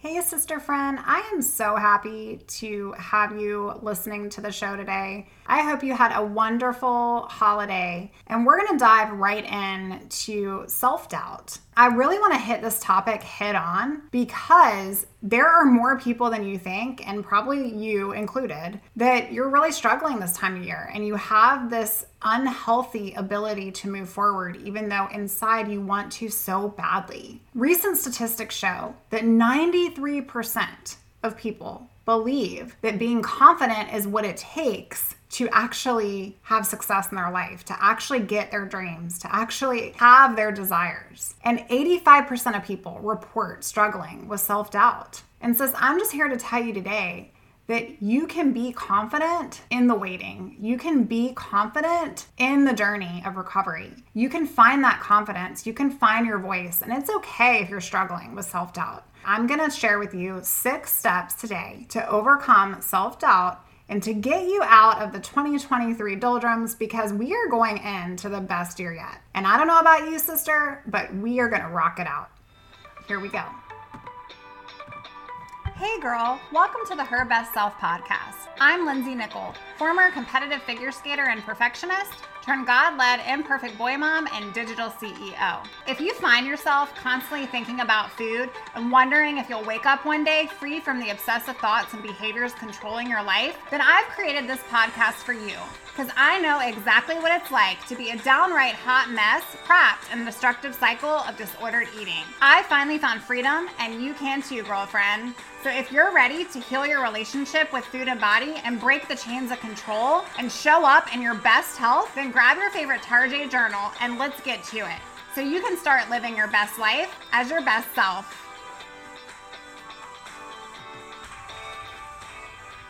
Hey, sister friend, I am so happy to have you listening to the show today. I hope you had a wonderful holiday, and we're going to dive right in to self doubt. I really want to hit this topic head on because there are more people than you think, and probably you included, that you're really struggling this time of year and you have this unhealthy ability to move forward, even though inside you want to so badly. Recent statistics show that 93% of people believe that being confident is what it takes to actually have success in their life, to actually get their dreams, to actually have their desires. And 85% of people report struggling with self doubt. And says, I'm just here to tell you today that you can be confident in the waiting. You can be confident in the journey of recovery. You can find that confidence. You can find your voice. And it's okay if you're struggling with self doubt. I'm to share with you six steps today to overcome self doubt and to get you out of the 2023 doldrums because we are going into the best year yet. And I don't know about you, sister, but we are to rock it out. Here we go. Hey, girl, welcome to the Her Best Self podcast. I'm Lindsey Nichol, former competitive figure skater and perfectionist turn God led imperfect boy mom and digital CEO. If you find yourself constantly thinking about food and wondering if you'll wake up one day free from the obsessive thoughts and behaviors controlling your life, then I've created this podcast for you because I know exactly what it's like to be a downright hot mess trapped in a destructive cycle of disordered eating. I finally found freedom, and you can too, girlfriend. So if you're ready to heal your relationship with food and body and break the chains of control and show up in your best health, then grab your favorite Tarjay journal and let's get to it. So you can start living your best life as your best self.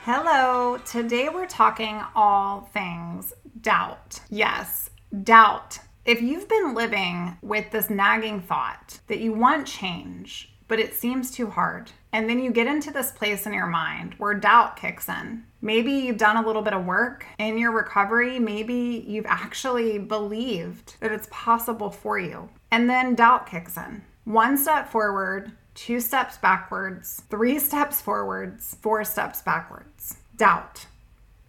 Hello, today we're talking all things doubt. Yes, doubt. If you've been living with this nagging thought that you want change, but it seems too hard. And then you get into this place in your mind where doubt kicks in. Maybe you've done a little bit of work in your recovery. Maybe you've actually believed that it's possible for you. And then doubt kicks in. One step forward, two steps backwards, three steps forwards, four steps backwards. Doubt.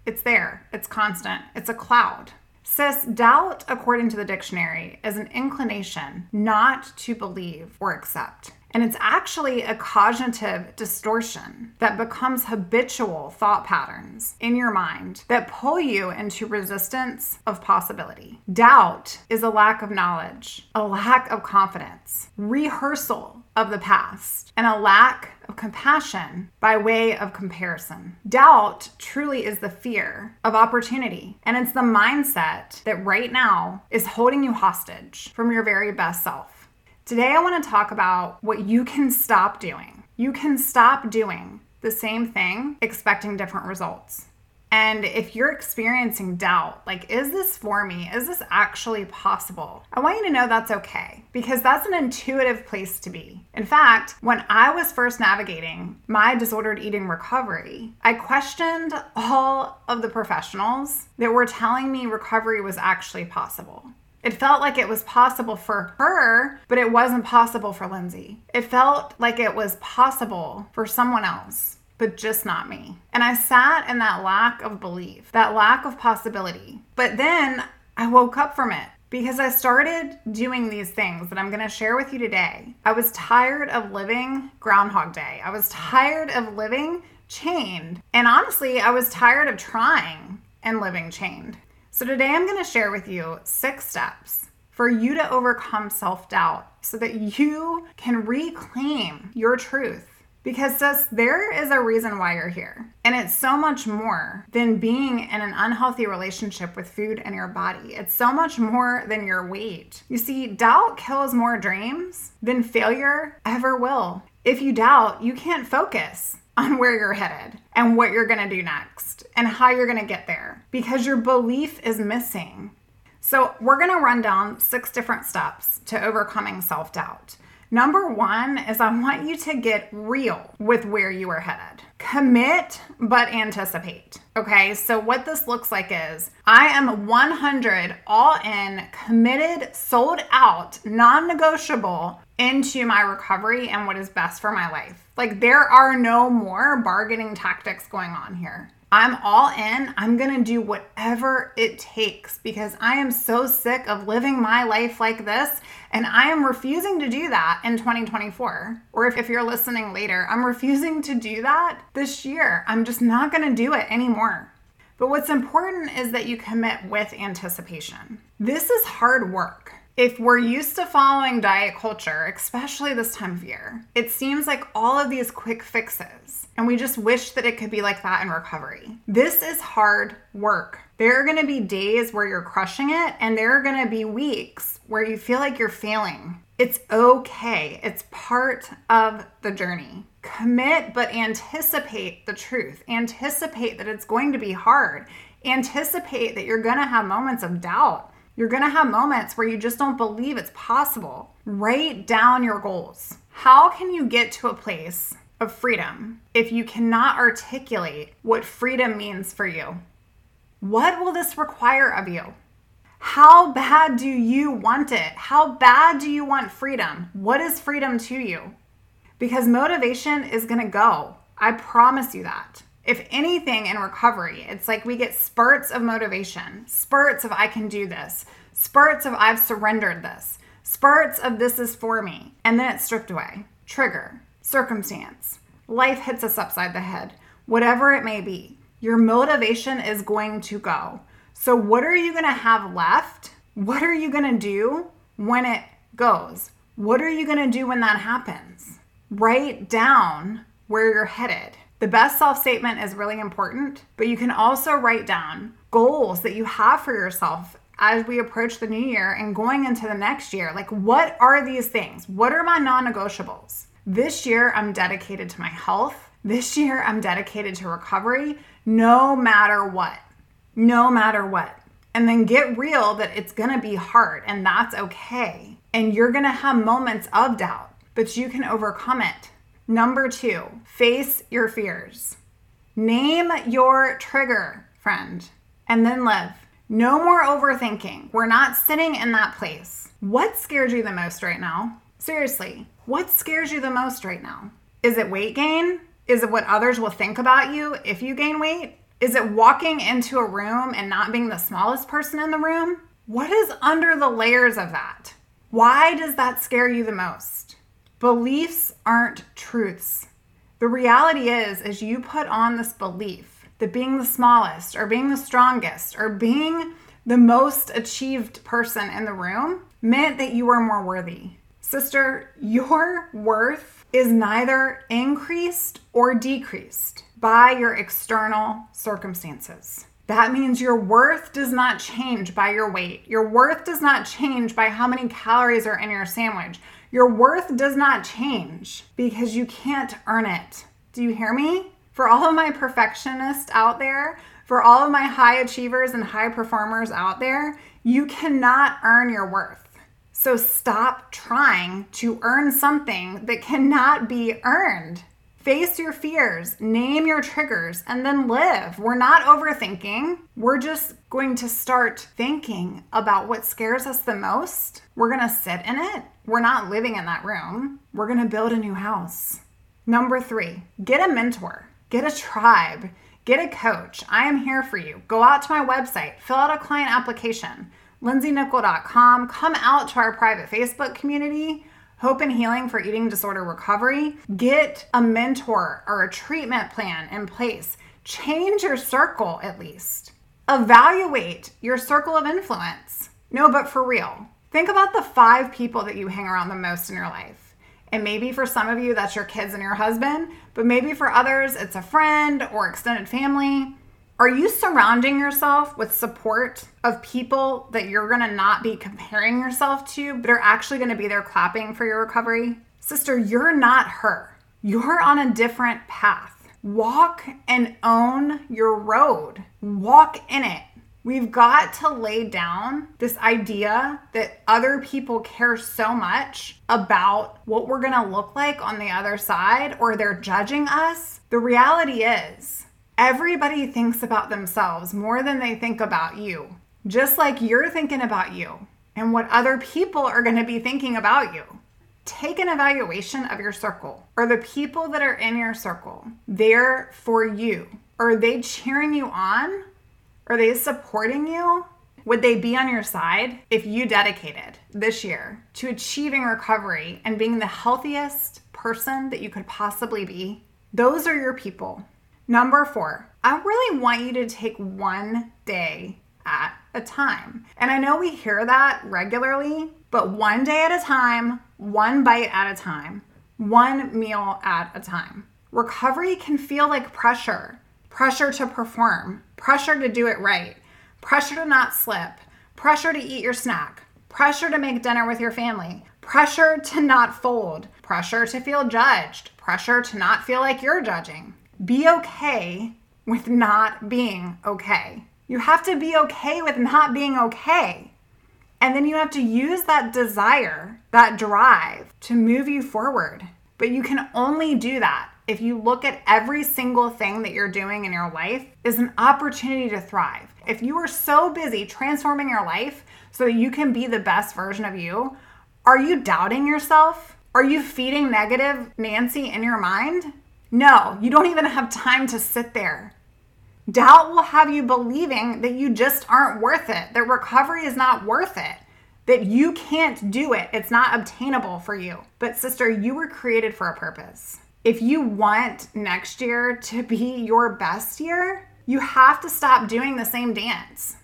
It's there, it's constant, it's a cloud. Sis, doubt, according to the dictionary, is an inclination not to believe or accept. And it's actually a cognitive distortion that becomes habitual thought patterns in your mind that pull you into resistance of possibility. Doubt is a lack of knowledge, a lack of confidence, rehearsal of the past, and a lack of compassion by way of comparison. Doubt truly is the fear of opportunity, and it's the mindset that right now is holding you hostage from your very best self. Today, I want to talk about what you can stop doing. You can stop doing the same thing expecting different results. And if you're experiencing doubt, like, is this for me? Is this actually possible? I want you to know that's okay because that's an intuitive place to be. In fact, when I was first navigating my disordered eating recovery, I questioned all of the professionals that were telling me recovery was actually possible. It felt like it was possible for her, but it wasn't possible for Lindsey. It felt like it was possible for someone else, but just not me. And I sat in that lack of belief, that lack of possibility. But then I woke up from it because I started doing these things that I'm going to share with you today. I was tired of living Groundhog Day. I was tired of living chained. And honestly, I was tired of trying and living chained. So, today I'm going to share with you six steps for you to overcome self doubt so that you can reclaim your truth. Because, sis, there is a reason why you're here. And it's so much more than being in an unhealthy relationship with food and your body. It's so much more than your weight. You see, doubt kills more dreams than failure ever will. If you doubt, you can't focus on where you're headed and what you're going to do next and how you're going to get there because your belief is missing. So, we're going to run down six different steps to overcoming self doubt. Number one is I want you to get real with where you are headed. Commit, but anticipate. Okay, so what this looks like is I am 100 all in, committed, sold out, non negotiable into my recovery and what is best for my life. Like, there are no more bargaining tactics going on here. I'm all in. I'm going to do whatever it takes because I am so sick of living my life like this. And I am refusing to do that in 2024. Or if, if you're listening later, I'm refusing to do that this year. I'm just not going to do it anymore. But what's important is that you commit with anticipation. This is hard work if we're used to following diet culture, especially this time of year, it seems like all of these quick fixes, and we just wish that it could be like that in recovery. This is hard work. There are gonna be days where you're crushing it, and there are gonna be weeks where you feel like you're failing. It's okay, it's part of the journey. Commit, but anticipate the truth. Anticipate that it's going to be hard. Anticipate that you're gonna have moments of doubt you're going to have moments where you just don't believe it's possible. Write down your goals. How can you get to a place of freedom if you cannot articulate what freedom means for you? What will this require of you? How bad do you want it? How bad do you want freedom? What is freedom to you? Because motivation is going to go. I promise you that if anything in recovery, it's like we get spurts of motivation, spurts of I can do this, spurts of I've surrendered this, spurts of this is for me, and then it's stripped away. Trigger, circumstance, life hits us upside the head, whatever it may be. Your motivation is going to go. So, what are you going to have left? What are you going to do when it goes? What are you going to do when that happens? Write down where you're headed. The best self statement is really important, but you can also write down goals that you have for yourself as we approach the new year and going into the next year. Like, what are these things? What are my non negotiables? This year, I'm dedicated to my health. This year, I'm dedicated to recovery, no matter what. No matter what. And then get real that it's gonna be hard, and that's okay. And you're gonna have moments of doubt, but you can overcome it. Number two, face your fears. Name your trigger, friend, and then live. No more overthinking. We're not sitting in that place. What scares you the most right now? Seriously, what scares you the most right now? Is it weight gain? Is it what others will think about you if you gain weight? Is it walking into a room and not being the smallest person in the room? What is under the layers of that? Why does that scare you the most? Beliefs aren't truths. The reality is is you put on this belief that being the smallest or being the strongest or being the most achieved person in the room meant that you were more worthy. Sister, your worth is neither increased or decreased by your external circumstances. That means your worth does not change by your weight. Your worth does not change by how many calories are in your sandwich. Your worth does not change because you can't earn it. Do you hear me? For all of my perfectionists out there, for all of my high achievers and high performers out there, you cannot earn your worth. So stop trying to earn something that cannot be earned. Face your fears, name your triggers, and then live. We're not overthinking. We're just going to start thinking about what scares us the most. We're going to sit in it. We're not living in that room. We're going to build a new house. Number three, get a mentor, get a tribe, get a coach. I am here for you. Go out to my website, fill out a client application, lindseynichol.com. Come out to our private Facebook community Hope and Healing for Eating Disorder Recovery, get a mentor or a treatment plan in place. Change your circle at least. Evaluate your circle of influence. No, but for real, think about the five people that you hang around the most in your life. And maybe for some of you, that's your kids and your husband, but maybe for others, it's a friend or extended family. Are you surrounding yourself with support of people that you're gonna not be comparing yourself to, but are actually gonna be there clapping for your recovery? Sister, you're not her. You're on a different path. Walk and own your road, walk in it. We've got to lay down this idea that other people care so much about what we're gonna look like on the other side or they're judging us. The reality is, Everybody thinks about themselves more than they think about you, just like you're thinking about you and what other people are going to be thinking about you. take an evaluation of your circle. Are the people that are in your circle there for you? Are they cheering you on? Are they supporting you? Would they be on your side if you dedicated this year to achieving recovery and being the healthiest person that you could possibly be? Those are your people. Number four, I really want you to take one day at a time. And I know we hear that regularly, but one day at a time, one bite at a time, one meal at a time. Recovery can feel like pressure pressure to perform, pressure to do it right, pressure to not slip, pressure to eat your snack, pressure to make dinner with your family, pressure to not fold, pressure to feel judged, pressure to not feel like you're judging. Be okay with not being okay. You have to be okay with not being okay. And then you have to use that desire, that drive to move you forward. But you can only do that if you look at every single thing that you're doing in your life is an opportunity to thrive. If you are so busy transforming your life so that you can be the best version of you, are you doubting yourself? Are you feeding negative Nancy in your mind? No, you don't even have time to sit there. Doubt will have you believing that you just aren't worth it, that recovery is not worth it, that you can't do it, it's not obtainable for you. But, sister, you were created for a purpose if you want next year to be your best year, you have to stop doing the same dance.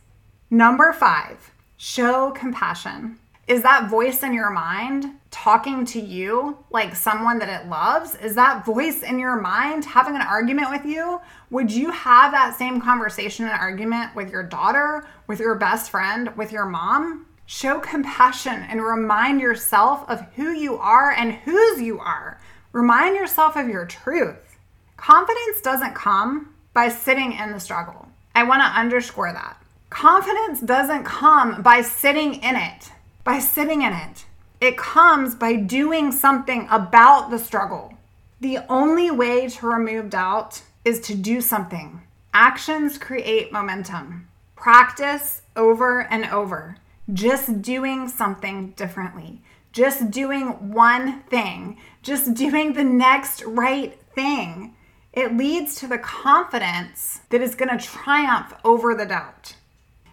Number five, show compassion. Is that voice in your mind talking to you like someone that it loves? Is that voice in your mind having an argument with you? Would you have that same conversation and argument with your daughter, with your best friend, with your mom? Show compassion and remind yourself of who you are and whose you are. Remind yourself of your truth. Confidence doesn't come by sitting in the struggle. I want to underscore that. Confidence doesn't come by sitting in it, by sitting in it. It comes by doing something about the struggle. The only way to remove doubt is to do something. Actions create momentum. Practice over and over, just doing something differently just doing one thing, just doing the next right thing. It leads to the confidence that is going to triumph over the doubt.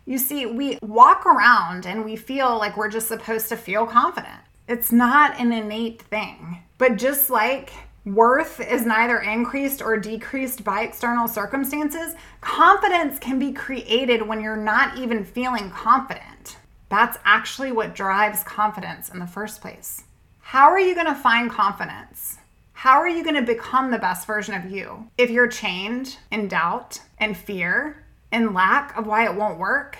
You see, we walk around and we feel like we're just supposed to feel confident. It's not an innate thing. But just like worth is neither increased or decreased by external circumstances, confidence can be created when you're not even feeling confident. That's actually what drives confidence in the first place. How are you going to find confidence? How are you going to become the best version of you if you're chained in doubt and fear and lack of why it won't work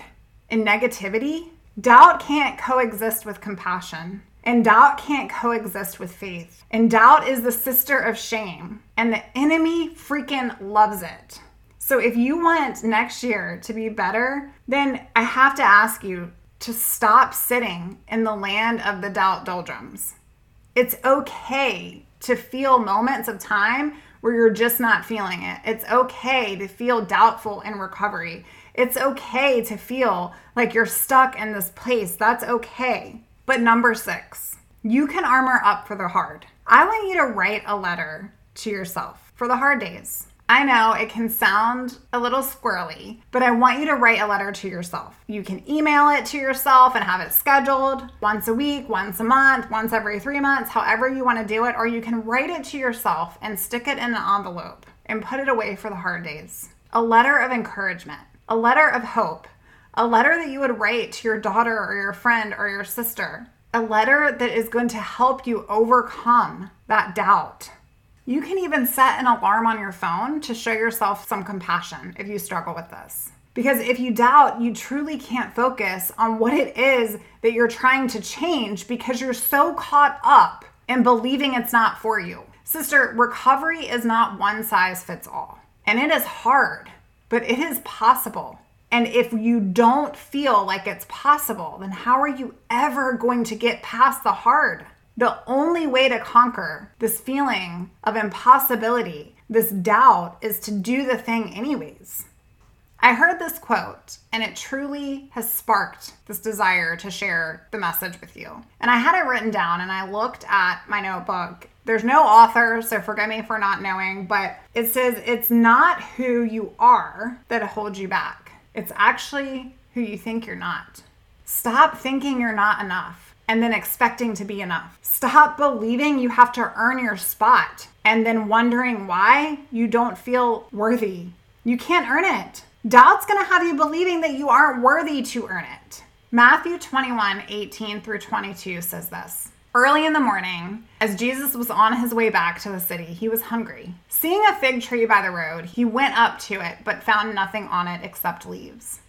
and negativity? Doubt can't coexist with compassion. And doubt can't coexist with faith. And doubt is the sister of shame. And the enemy freaking loves it. So if you want next year to be better, then I have to ask you to stop sitting in the land of the doubt doldrums. It's okay to feel moments of time where you're just not feeling it. It's okay to feel doubtful in recovery. It's okay to feel like you're stuck in this place. That's okay. But number six, you can armor up for the hard. I want you to write a letter to yourself for the hard days. I know it can sound a little squirrely, but I want you to write a letter to yourself. You can email it to yourself and have it scheduled once a week, once a month, once every three months, however you want to do it, or you can write it to yourself and stick it in an envelope and put it away for the hard days. A letter of encouragement, a letter of hope, a letter that you would write to your daughter or your friend or your sister, a letter that is going to help you overcome that doubt you can even set an alarm on your phone to show yourself some compassion if you struggle with this. Because if you doubt, you truly can't focus on what it is that you're trying to change because you're so caught up in believing it's not for you. Sister, recovery is not one size fits all. And it is hard, but it is possible. And if you don't feel like it's possible, then how are you ever going to get past the hard? The only way to conquer this feeling of impossibility, this doubt, is to do the thing anyways. I heard this quote and it truly has sparked this desire to share the message with you. And I had it written down and I looked at my notebook. There's no author, so forgive me for not knowing, but it says it's not who you are that holds you back. It's actually who you think you're not. Stop thinking you're not enough and then expecting to be enough. Stop believing you have to earn your spot and then wondering why you don't feel worthy. You can't earn it. Doubt's gonna have you believing that you aren't worthy to earn it. Matthew 21 18 through 22 says this. Early in the morning, as Jesus was on his way back to the city, he was hungry. Seeing a fig tree by the road, he went up to it, but found nothing on it except leaves.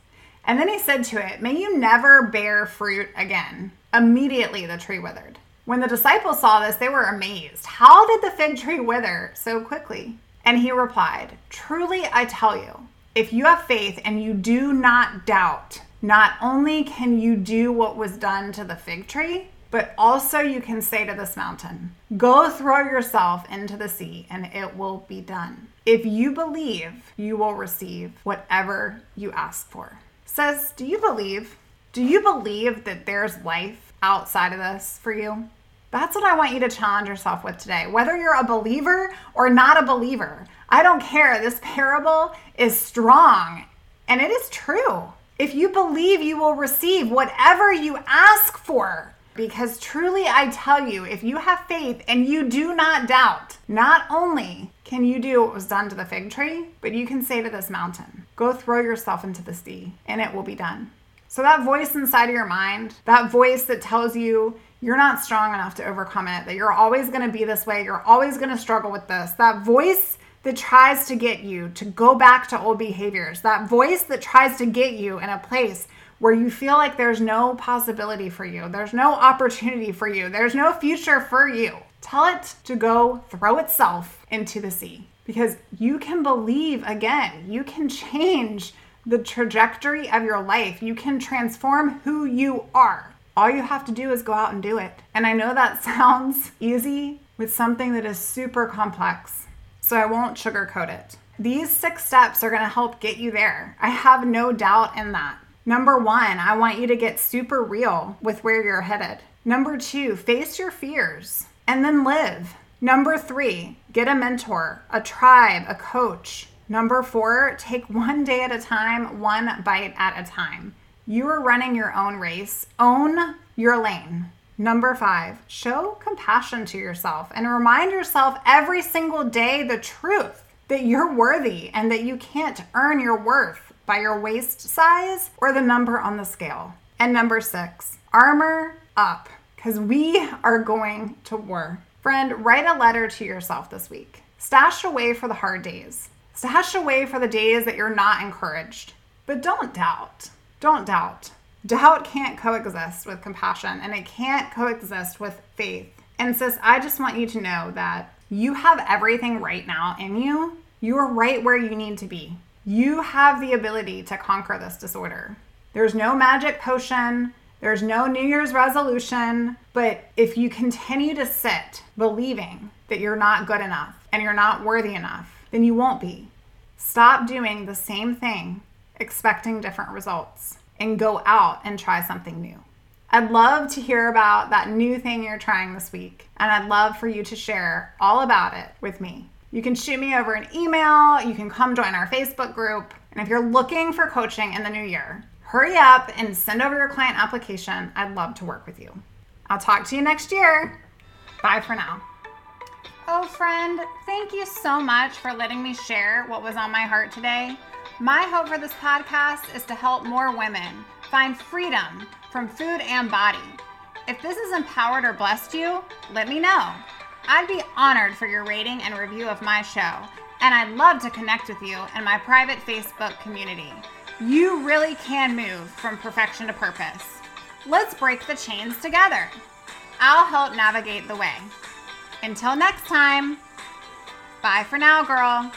And then he said to it, May you never bear fruit again. Immediately the tree withered. When the disciples saw this, they were amazed. How did the fig tree wither so quickly? And he replied, Truly I tell you, if you have faith and you do not doubt, not only can you do what was done to the fig tree, but also you can say to this mountain, Go throw yourself into the sea, and it will be done. If you believe, you will receive whatever you ask for. Says, Do you believe? Do you believe that there's life outside of this for you? That's what I want you to challenge yourself with today. Whether you're a believer or not a believer, I don't care. This parable is strong and it is true. If you believe, you will receive whatever you ask for. Because truly, I tell you, if you have faith and you do not doubt, not only can you do what was done to the fig tree, but you can say to this mountain, Go throw yourself into the sea, and it will be done. So, that voice inside of your mind, that voice that tells you you're not strong enough to overcome it, that you're always going to be this way, you're always going to struggle with this, that voice that tries to get you to go back to old behaviors, that voice that tries to get you in a place where you feel like there's no possibility for you, there's no opportunity for you, there's no future for you. Tell it to go throw itself into the sea because you can believe again, you can change the trajectory of your life, you can transform who you are. All you have to do is go out and do it. And I know that sounds easy with something that is super complex, so I won't sugarcoat it. These six steps are gonna help get you there. I have no doubt in that. Number one, I want you to get super real with where you're headed. Number two, face your fears and then live. Number three, get a mentor, a tribe, a coach. Number four, take one day at a time, one bite at a time. You are running your own race. Own your lane. Number five, show compassion to yourself and remind yourself every single day the truth that you're worthy and that you can't earn your worth by your waist size or the number on the scale. And number six, armor up because we are going to war. Friend, write a letter to yourself this week. Stash away for the hard days. Stash away for the days that you're not encouraged. But don't doubt. Don't doubt. Doubt can't coexist with compassion and it can't coexist with faith. And sis, I just want you to know that you have everything right now in you. You are right where you need to be. You have the ability to conquer this disorder. There's no magic potion, there's no New Year's resolution, but if you continue to sit believing that you're not good enough and you're not worthy enough, then you won't be. Stop doing the same thing expecting different results and go out and try something new. I'd love to hear about that new thing you're trying this week, and I'd love for you to share all about it with me. You can shoot me over an email, you can come join our Facebook group, and if you're looking for coaching in the new year, hurry up and send over your client application. I'd love to work with you. I'll talk to you next year. Bye for now. Oh, friend, thank you so much for letting me share what was on my heart today. My hope for this podcast is to help more women find freedom from food and body. If this has empowered or blessed you, let me know. I'd be honored for your rating and review of my show, and I'd love to connect with you in my private Facebook community. You really can move from perfection to purpose. Let's break the chains together. I'll help navigate the way. Until next time, bye for now, girl.